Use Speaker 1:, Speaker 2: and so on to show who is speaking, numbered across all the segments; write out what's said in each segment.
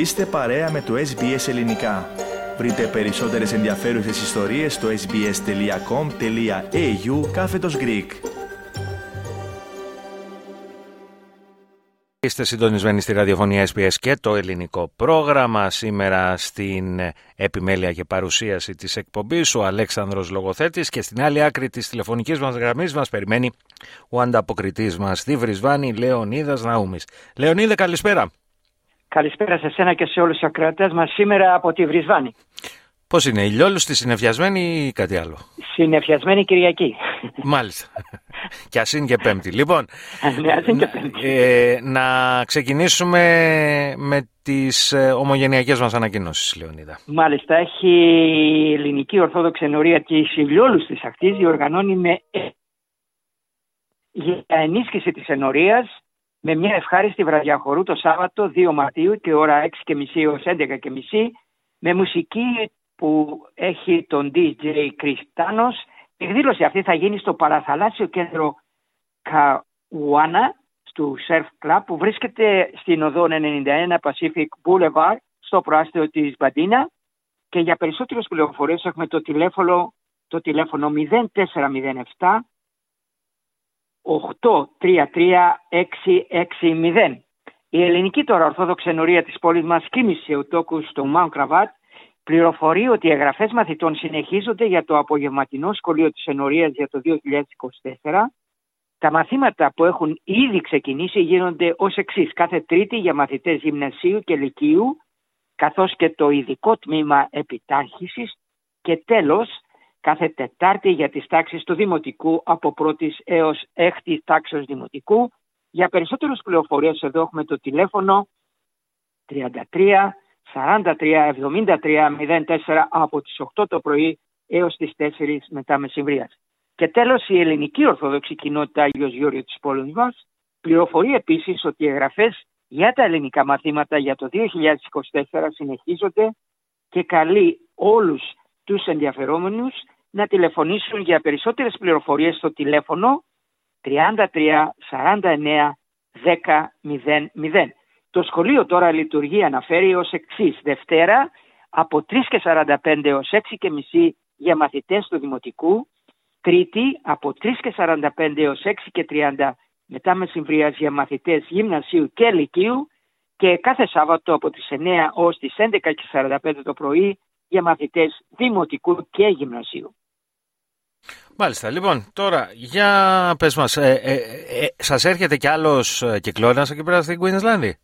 Speaker 1: Είστε παρέα με το SBS Ελληνικά. Βρείτε περισσότερες ενδιαφέρουσες ιστορίες στο sbs.com.au κάθετος Greek.
Speaker 2: Είστε συντονισμένοι στη ραδιοφωνία SBS και το ελληνικό πρόγραμμα. Σήμερα στην επιμέλεια και παρουσίαση της εκπομπής ο Αλέξανδρος Λογοθέτης και στην άλλη άκρη της τηλεφωνικής μας γραμμής μας περιμένει ο ανταποκριτής μας στη Βρισβάνη Λεωνίδας Ναούμης. Λεωνίδα καλησπέρα.
Speaker 3: Καλησπέρα σε σένα και σε όλους τους ακροατές μας σήμερα από τη Βρισβάνη.
Speaker 2: Πώς είναι, ηλιόλουστη, συνεφιασμένη ή κάτι άλλο;
Speaker 3: Συνεφιασμένη Κυριακή.
Speaker 2: Μάλιστα. και ας είναι και πέμπτη. Λοιπόν,
Speaker 3: ναι, ας είναι και πέμπτη.
Speaker 2: ε, να ξεκινήσουμε με τις ε, ομογενειακές μας ανακοινώσεις, Λεωνίδα.
Speaker 3: Μάλιστα, έχει η ελληνική Ορθόδοξη Ενωρία της ηλιόλουστης αυτής διοργανώνει με για ενίσχυση της ενορίας με μια ευχάριστη βραδιά χορού το Σάββατο 2 Μαρτίου και ώρα 6.30 έως 11.30 με μουσική που έχει τον DJ Κριστάνος. Η εκδήλωση αυτή θα γίνει στο παραθαλάσσιο κέντρο Καουάνα του Surf Club που βρίσκεται στην οδό 91 Pacific Boulevard στο προάστιο της Μπαντίνα και για περισσότερες πληροφορίες έχουμε το τηλέφωνο, το τηλέφωνο 0407 833-660. Η ελληνική τώρα Ορθόδοξη Ενωρία της πόλης μας κίνησε ο τόκου στο Μάουν Κραβάτ πληροφορεί ότι οι εγγραφές μαθητών συνεχίζονται για το απογευματινό σχολείο της Ενωρίας για το 2024. Τα μαθήματα που έχουν ήδη ξεκινήσει γίνονται ως εξής κάθε τρίτη για μαθητές γυμνασίου και λυκείου καθώς και το ειδικό τμήμα επιτάχυσης και τέλος κάθε Τετάρτη για τις τάξεις του Δημοτικού από πρώτης έως έκτη τάξης Δημοτικού. Για περισσότερες πληροφορίες εδώ έχουμε το τηλέφωνο 33 43 73 04 από τις 8 το πρωί έως τις 4 μετά μεσημβρίας. Και τέλος η ελληνική ορθόδοξη κοινότητα Άγιος Γιώργιο της πόλης μας πληροφορεί επίσης ότι οι εγγραφές για τα ελληνικά μαθήματα για το 2024 συνεχίζονται και καλεί όλους τους ενδιαφερόμενους να τηλεφωνήσουν για περισσότερες πληροφορίες στο τηλέφωνο 33 49 10 00. Το σχολείο τώρα λειτουργεί αναφέρει ως εξής Δευτέρα από 3 και 45 έως 6 και μισή για μαθητές του Δημοτικού, Τρίτη από 3 και 45 έως 6 και 30 μετά μεσημβρίας για μαθητές γυμνασίου και λυκείου και κάθε Σάββατο από τις 9 ως τις 11 και 45 το πρωί για μαθητές δημοτικού και γυμνασίου.
Speaker 2: Μάλιστα. Λοιπόν, τώρα για πες μας, ε, ε, ε, σας έρχεται κι άλλος ε, κυκλώνας εκεί πέρα στην Κουίνσλάνδη.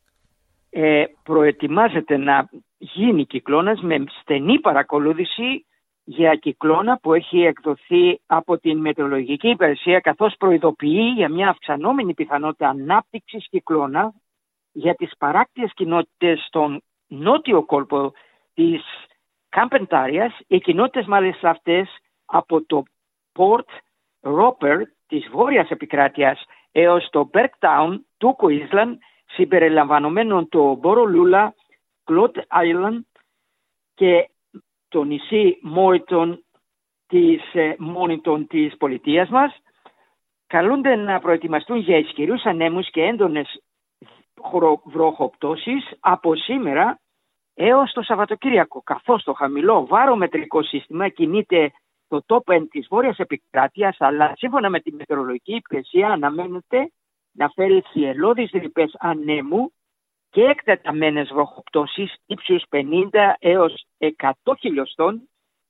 Speaker 3: Ε, προετοιμάζεται να γίνει κυκλώνας με στενή παρακολούθηση για κυκλώνα που έχει εκδοθεί από την Μετεωρολογική Υπηρεσία καθώς προειδοποιεί για μια αυξανόμενη πιθανότητα ανάπτυξης κυκλώνα για τις παράκτιες κοινότητες στον νότιο κόλπο της Κάμπεντάριας. Οι κοινότητες μάλιστα αυτές από το Port Roper της βόρειας επικράτειας έως το Bergtown του Κουίσλαν συμπεριλαμβανομένων το Μπορολούλα, Κλοντ Island και το νησί Μόριτον της, Μόνιτον της πολιτείας μας καλούνται να προετοιμαστούν για ισχυρούς ανέμους και έντονες βροχοπτώσεις από σήμερα έως το Σαββατοκύριακο καθώς το χαμηλό βάρομετρικό σύστημα κινείται το top end της βόρειας επικράτειας, αλλά σύμφωνα με τη μετεωρολογική υπηρεσία αναμένεται να φέρει θυελώδεις ρηπές ανέμου και εκτεταμένες βροχοπτώσεις ύψους 50 έως 100 χιλιοστών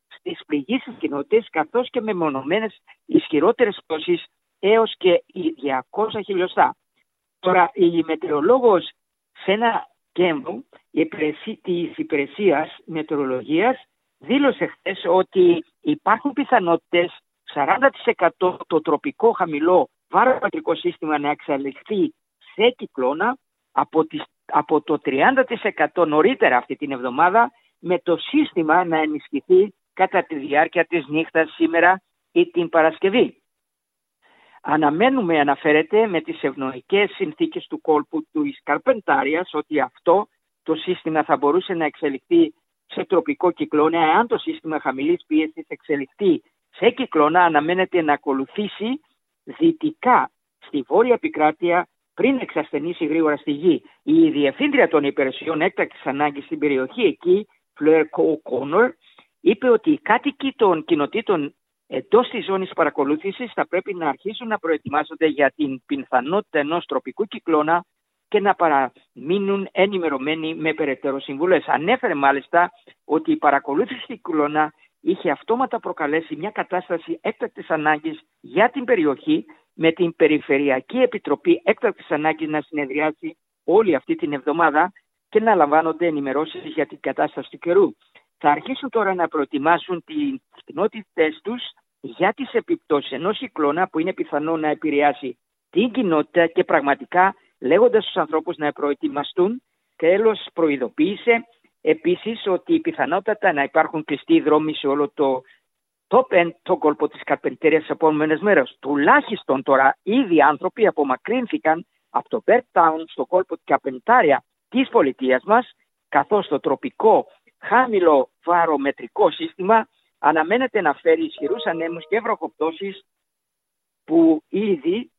Speaker 3: στις πληγήσεις κοινότητες καθώς και με μονομένες ισχυρότερες πτώσεις έως και 200 χιλιοστά. Τώρα η μετεωρολόγος σε ένα κέμβο της υπηρεσίας μετεωρολογίας δήλωσε χθες ότι υπάρχουν πιθανότητες 40% το τροπικό χαμηλό βαροπατρικό σύστημα να εξελιχθεί σε κυκλώνα από, τις, από το 30% νωρίτερα αυτή την εβδομάδα με το σύστημα να ενισχυθεί κατά τη διάρκεια της νύχτας σήμερα ή την Παρασκευή. Αναμένουμε, αναφέρεται, με τις ευνοϊκές συνθήκες του κόλπου του Ισκαρπεντάριας ότι αυτό το σύστημα θα μπορούσε να εξελιχθεί σε τροπικό κυκλώνα, εάν το σύστημα χαμηλής πίεσης εξελιχθεί σε κυκλώνα, αναμένεται να ακολουθήσει δυτικά στη βόρεια επικράτεια πριν εξασθενήσει γρήγορα στη γη. Η διευθύντρια των υπηρεσιών έκτακτης ανάγκης στην περιοχή εκεί, Φλερ Κόνορ, είπε ότι οι κάτοικοι των κοινοτήτων εντός της ζώνης παρακολούθησης θα πρέπει να αρχίσουν να προετοιμάζονται για την πιθανότητα ενός τροπικού κυκλώνα και να παραμείνουν ενημερωμένοι με περαιτέρω συμβουλές. Ανέφερε μάλιστα ότι η παρακολούθηση του κυκλώνα είχε αυτόματα προκαλέσει μια κατάσταση έκτακτης ανάγκης για την περιοχή με την Περιφερειακή Επιτροπή έκτακτης ανάγκης να συνεδριάσει όλη αυτή την εβδομάδα και να λαμβάνονται ενημερώσεις για την κατάσταση του καιρού. Θα αρχίσουν τώρα να προετοιμάσουν τις κοινότητέ τους για τις επιπτώσεις ενός κυκλώνα που είναι πιθανό να επηρεάσει την κοινότητα και πραγματικά λέγοντας στους ανθρώπους να προετοιμαστούν. Τέλος, προειδοποίησε επίσης ότι η πιθανότητα να υπάρχουν κλειστοί δρόμοι σε όλο το το το κόλπο της Καρπεντέρια τι επόμενες μέρες. Τουλάχιστον τώρα ήδη άνθρωποι απομακρύνθηκαν από το Τάουν στο κόλπο της Καπεντάρια της πολιτείας μας, καθώς το τροπικό χάμηλο βαρομετρικό σύστημα αναμένεται να φέρει ισχυρούς ανέμους και βροχοπτώσεις που ήδη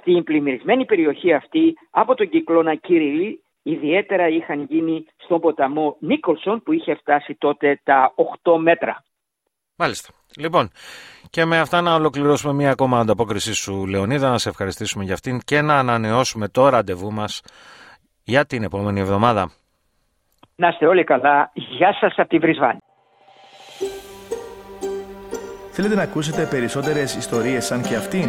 Speaker 3: στην πλημμυρισμένη περιοχή αυτή από τον κυκλώνα Κυρίλη ιδιαίτερα είχαν γίνει στον ποταμό Νίκολσον που είχε φτάσει τότε τα 8 μέτρα.
Speaker 2: Μάλιστα. Λοιπόν, και με αυτά να ολοκληρώσουμε μία ακόμα ανταπόκριση σου, Λεωνίδα, να σε ευχαριστήσουμε για αυτήν και να ανανεώσουμε το ραντεβού μας για την επόμενη εβδομάδα.
Speaker 3: Να είστε όλοι καλά. Γεια σας από τη Βρισβάνη.
Speaker 1: Θέλετε να ακούσετε περισσότερες ιστορίες σαν και αυτήν;